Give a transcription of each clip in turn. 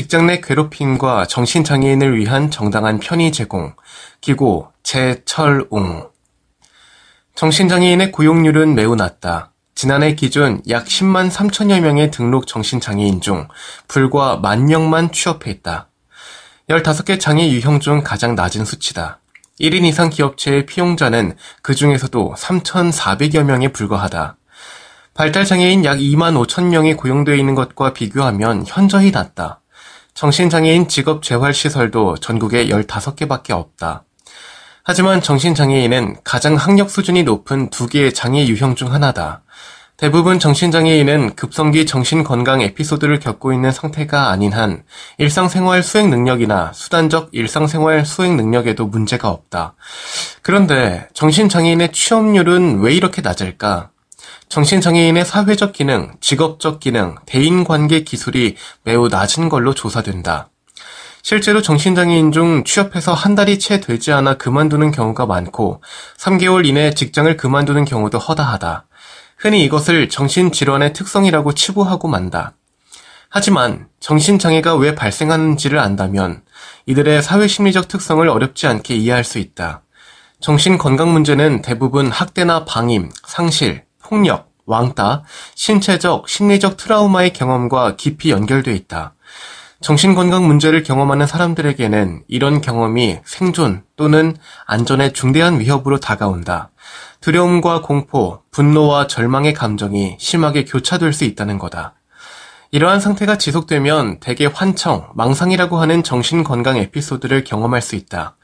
직장 내 괴롭힘과 정신장애인을 위한 정당한 편의 제공, 기고 재철웅. 정신장애인의 고용률은 매우 낮다. 지난해 기준 약 10만 3천여 명의 등록 정신장애인 중 불과 만 명만 취업해 있다. 15개 장애 유형 중 가장 낮은 수치다. 1인 이상 기업체의 피용자는 그 중에서도 3,400여 명에 불과하다. 발달장애인 약 2만 5천 명이 고용되어 있는 것과 비교하면 현저히 낮다. 정신장애인 직업재활시설도 전국에 15개밖에 없다. 하지만 정신장애인은 가장 학력 수준이 높은 두 개의 장애 유형 중 하나다. 대부분 정신장애인은 급성기 정신건강 에피소드를 겪고 있는 상태가 아닌 한 일상생활 수행 능력이나 수단적 일상생활 수행 능력에도 문제가 없다. 그런데 정신장애인의 취업률은 왜 이렇게 낮을까? 정신장애인의 사회적 기능, 직업적 기능, 대인관계 기술이 매우 낮은 걸로 조사된다. 실제로 정신장애인 중 취업해서 한 달이 채 되지 않아 그만두는 경우가 많고 3개월 이내 직장을 그만두는 경우도 허다하다. 흔히 이것을 정신질환의 특성이라고 치부하고 만다. 하지만 정신장애가 왜 발생하는지를 안다면 이들의 사회심리적 특성을 어렵지 않게 이해할 수 있다. 정신건강 문제는 대부분 학대나 방임, 상실, 폭력, 왕따, 신체적, 심리적 트라우마의 경험과 깊이 연결돼 있다. 정신건강 문제를 경험하는 사람들에게는 이런 경험이 생존 또는 안전에 중대한 위협으로 다가온다. 두려움과 공포, 분노와 절망의 감정이 심하게 교차될 수 있다는 거다. 이러한 상태가 지속되면 대개 환청, 망상이라고 하는 정신건강 에피소드를 경험할 수 있다.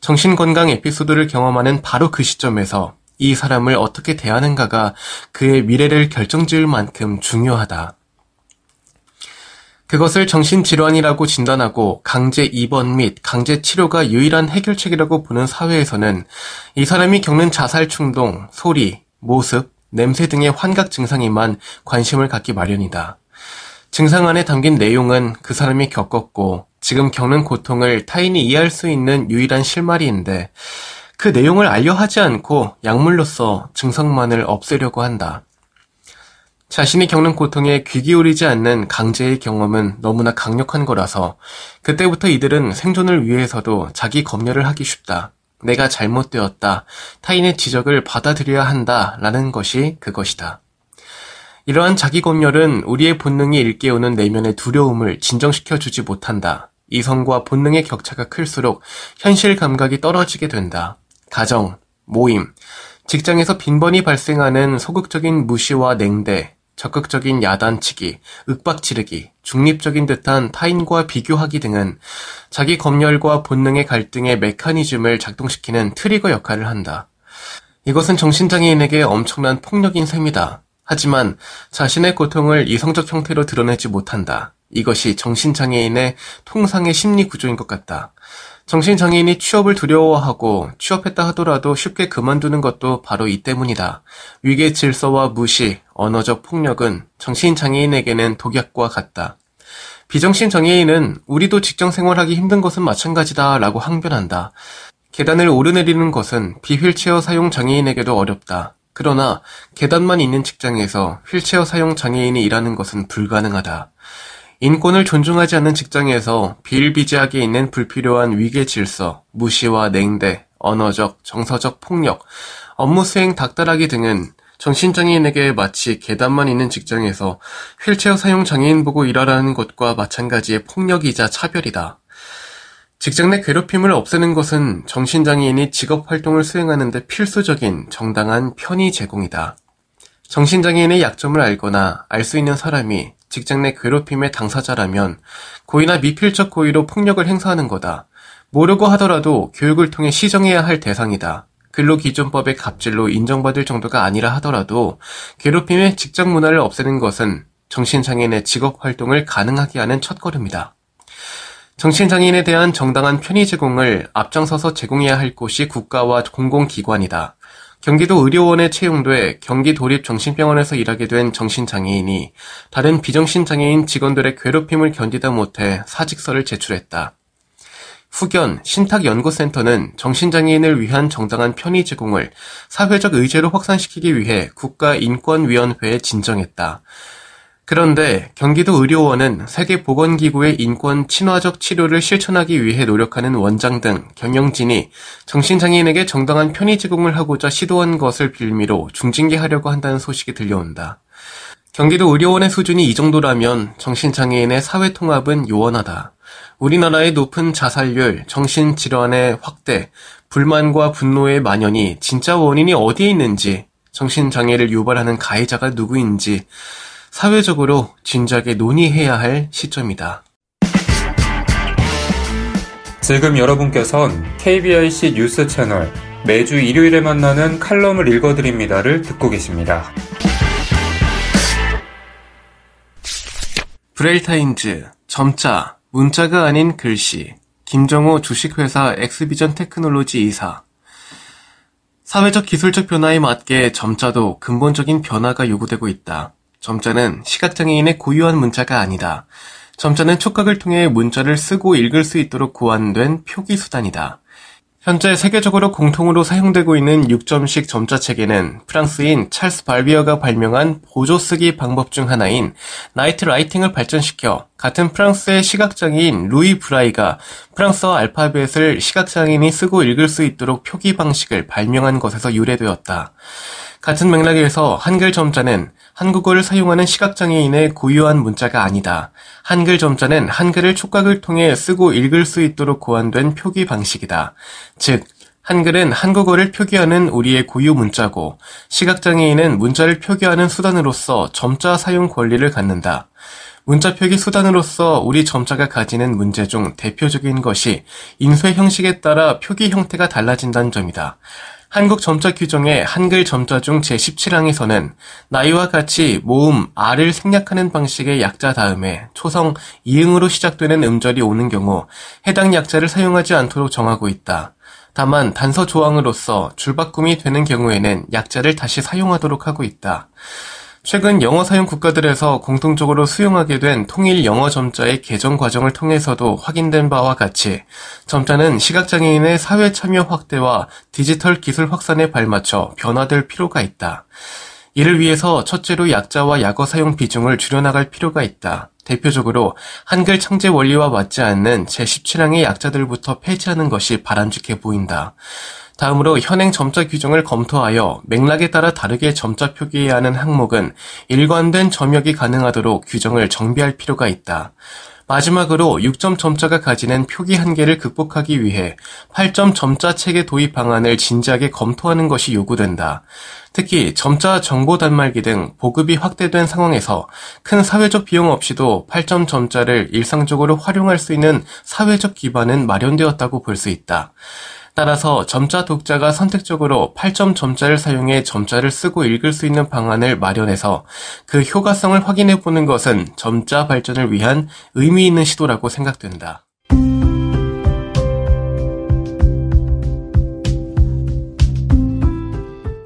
정신건강 에피소드를 경험하는 바로 그 시점에서 이 사람을 어떻게 대하는가가 그의 미래를 결정지을 만큼 중요하다. 그것을 정신질환이라고 진단하고 강제 입원 및 강제 치료가 유일한 해결책이라고 보는 사회에서는 이 사람이 겪는 자살 충동, 소리, 모습, 냄새 등의 환각 증상에만 관심을 갖기 마련이다. 증상 안에 담긴 내용은 그 사람이 겪었고 지금 겪는 고통을 타인이 이해할 수 있는 유일한 실마리인데 그 내용을 알려 하지 않고 약물로서 증상만을 없애려고 한다. 자신이 겪는 고통에 귀 기울이지 않는 강제의 경험은 너무나 강력한 거라서 그때부터 이들은 생존을 위해서도 자기 검열을 하기 쉽다. 내가 잘못되었다. 타인의 지적을 받아들여야 한다. 라는 것이 그것이다. 이러한 자기 검열은 우리의 본능이 일깨우는 내면의 두려움을 진정시켜 주지 못한다. 이성과 본능의 격차가 클수록 현실 감각이 떨어지게 된다. 가정, 모임, 직장에서 빈번히 발생하는 소극적인 무시와 냉대, 적극적인 야단치기, 윽박 지르기, 중립적인 듯한 타인과 비교하기 등은 자기 검열과 본능의 갈등의 메커니즘을 작동시키는 트리거 역할을 한다. 이것은 정신장애인에게 엄청난 폭력인 셈이다. 하지만 자신의 고통을 이성적 형태로 드러내지 못한다. 이것이 정신장애인의 통상의 심리 구조인 것 같다. 정신장애인이 취업을 두려워하고 취업했다 하더라도 쉽게 그만두는 것도 바로 이 때문이다. 위계 질서와 무시, 언어적 폭력은 정신장애인에게는 독약과 같다. 비정신장애인은 우리도 직장 생활하기 힘든 것은 마찬가지다 라고 항변한다. 계단을 오르내리는 것은 비휠체어 사용 장애인에게도 어렵다. 그러나 계단만 있는 직장에서 휠체어 사용 장애인이 일하는 것은 불가능하다. 인권을 존중하지 않는 직장에서 비일비재하게 있는 불필요한 위계 질서, 무시와 냉대, 언어적, 정서적 폭력, 업무 수행 닥달하기 등은 정신장애인에게 마치 계단만 있는 직장에서 휠체어 사용 장애인 보고 일하라는 것과 마찬가지의 폭력이자 차별이다. 직장 내 괴롭힘을 없애는 것은 정신장애인이 직업 활동을 수행하는 데 필수적인 정당한 편의 제공이다. 정신장애인의 약점을 알거나 알 수 있는 사람이 직장 내 괴롭힘의 당사자라면 고의나 미필적 고의로 폭력을 행사하는 거다. 모르고 하더라도 교육을 통해 시정해야 할 대상이다. 근로기준법의 갑질로 인정받을 정도가 아니라 하더라도 괴롭힘의 직장 문화를 없애는 것은 정신장애인의 직업 활동을 가능하게 하는 첫걸음이다. 정신장애인에 대한 정당한 편의 제공을 앞장서서 제공해야 할 곳이 국가와 공공기관이다. 경기도 의료원에 채용돼 경기도립정신병원에서 일하게 된 정신장애인이 다른 비정신장애인 직원들의 괴롭힘을 견디다 못해 사직서를 제출했다. 후견 신탁연구센터는 정신장애인을 위한 정당한 편의 제공을 사회적 의제로 확산시키기 위해 국가인권위원회에 진정했다. 그런데 경기도 의료원은 세계보건기구의 인권 친화적 치료를 실천하기 위해 노력하는 원장 등 경영진이 정신장애인에게 정당한 편의 제공을 하고자 시도한 것을 빌미로 중징계하려고 한다는 소식이 들려온다. 경기도 의료원의 수준이 이 정도라면 정신장애인의 사회 통합은 요원하다. 우리나라의 높은 자살률, 정신질환의 확대, 불만과 분노의 만연이 진짜 원인이 어디에 있는지, 정신장애를 유발하는 가해자가 누구인지, 사회적으로 진작에 논의해야 할 시점이다. 지금 여러분께선 KBIC 뉴스 채널 매주 일요일에 만나는 칼럼을 읽어드립니다를 듣고 계십니다. 브레일타임즈, 점자, 문자가 아닌 글씨, 김정호 주식회사 엑스비전 테크놀로지 이사. 사회적 기술적 변화에 맞게 점자도 근본적인 변화가 요구되고 있다. 점자는 시각장애인의 고유한 문자가 아니다. 점자는 촉각을 통해 문자를 쓰고 읽을 수 있도록 고안된 표기 수단이다. 현재 세계적으로 공통으로 사용되고 있는 6점식 점자 체계는 프랑스인 찰스 발비어가 발명한 보조 쓰기 방법 중 하나인 Night Writing을 발전시켜 같은 프랑스의 시각장애인 루이 브라유가 프랑스어 알파벳을 시각장애인이 쓰고 읽을 수 있도록 표기 방식을 발명한 것에서 유래되었다. 같은 맥락에서 한글 점자는 한국어를 사용하는 시각장애인의 고유한 문자가 아니다. 한글 점자는 한글을 촉각을 통해 쓰고 읽을 수 있도록 고안된 표기 방식이다. 즉, 한글은 한국어를 표기하는 우리의 고유 문자고, 시각장애인은 문자를 표기하는 수단으로서 점자 사용 권리를 갖는다. 문자 표기 수단으로서 우리 점자가 가지는 문제 중 대표적인 것이 인쇄 형식에 따라 표기 형태가 달라진다는 점이다. 한국 점자 규정의 한글 점자 중 제17항에서는 나이와 같이 모음 R을 생략하는 방식의 약자 다음에 초성 이응으로 시작되는 음절이 오는 경우 해당 약자를 사용하지 않도록 정하고 있다. 다만 단서 조항으로서 줄바꿈이 되는 경우에는 약자를 다시 사용하도록 하고 있다. 최근 영어 사용 국가들에서 공통적으로 수용하게 된 통일 영어 점자의 개정 과정을 통해서도 확인된 바와 같이 점자는 시각장애인의 사회 참여 확대와 디지털 기술 확산에 발맞춰 변화될 필요가 있다. 이를 위해서 첫째로 약자와 약어 사용 비중을 줄여나갈 필요가 있다. 대표적으로 한글 창제 원리와 맞지 않는 제17항의 약자들부터 폐지하는 것이 바람직해 보인다. 다음으로 현행 점자 규정을 검토하여 맥락에 따라 다르게 점자 표기해야 하는 항목은 일관된 점역이 가능하도록 규정을 정비할 필요가 있다. 마지막으로 6점 점자가 가지는 표기 한계를 극복하기 위해 8점 점자 체계 도입 방안을 진지하게 검토하는 것이 요구된다. 특히 점자 정보 단말기 등 보급이 확대된 상황에서 큰 사회적 비용 없이도 8점 점자를 일상적으로 활용할 수 있는 사회적 기반은 마련되었다고 볼 수 있다. 따라서 점자 독자가 선택적으로 8점 점자를 사용해 점자를 쓰고 읽을 수 있는 방안을 마련해서 그 효과성을 확인해 보는 것은 점자 발전을 위한 의미 있는 시도라고 생각된다.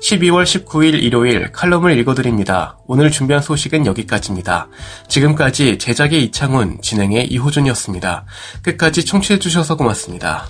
12월 19일 일요일 칼럼을 읽어드립니다. 오늘 준비한 소식은 여기까지입니다. 지금까지 제작의 이창훈, 진행의 이호준이었습니다. 끝까지 청취해주셔서 고맙습니다.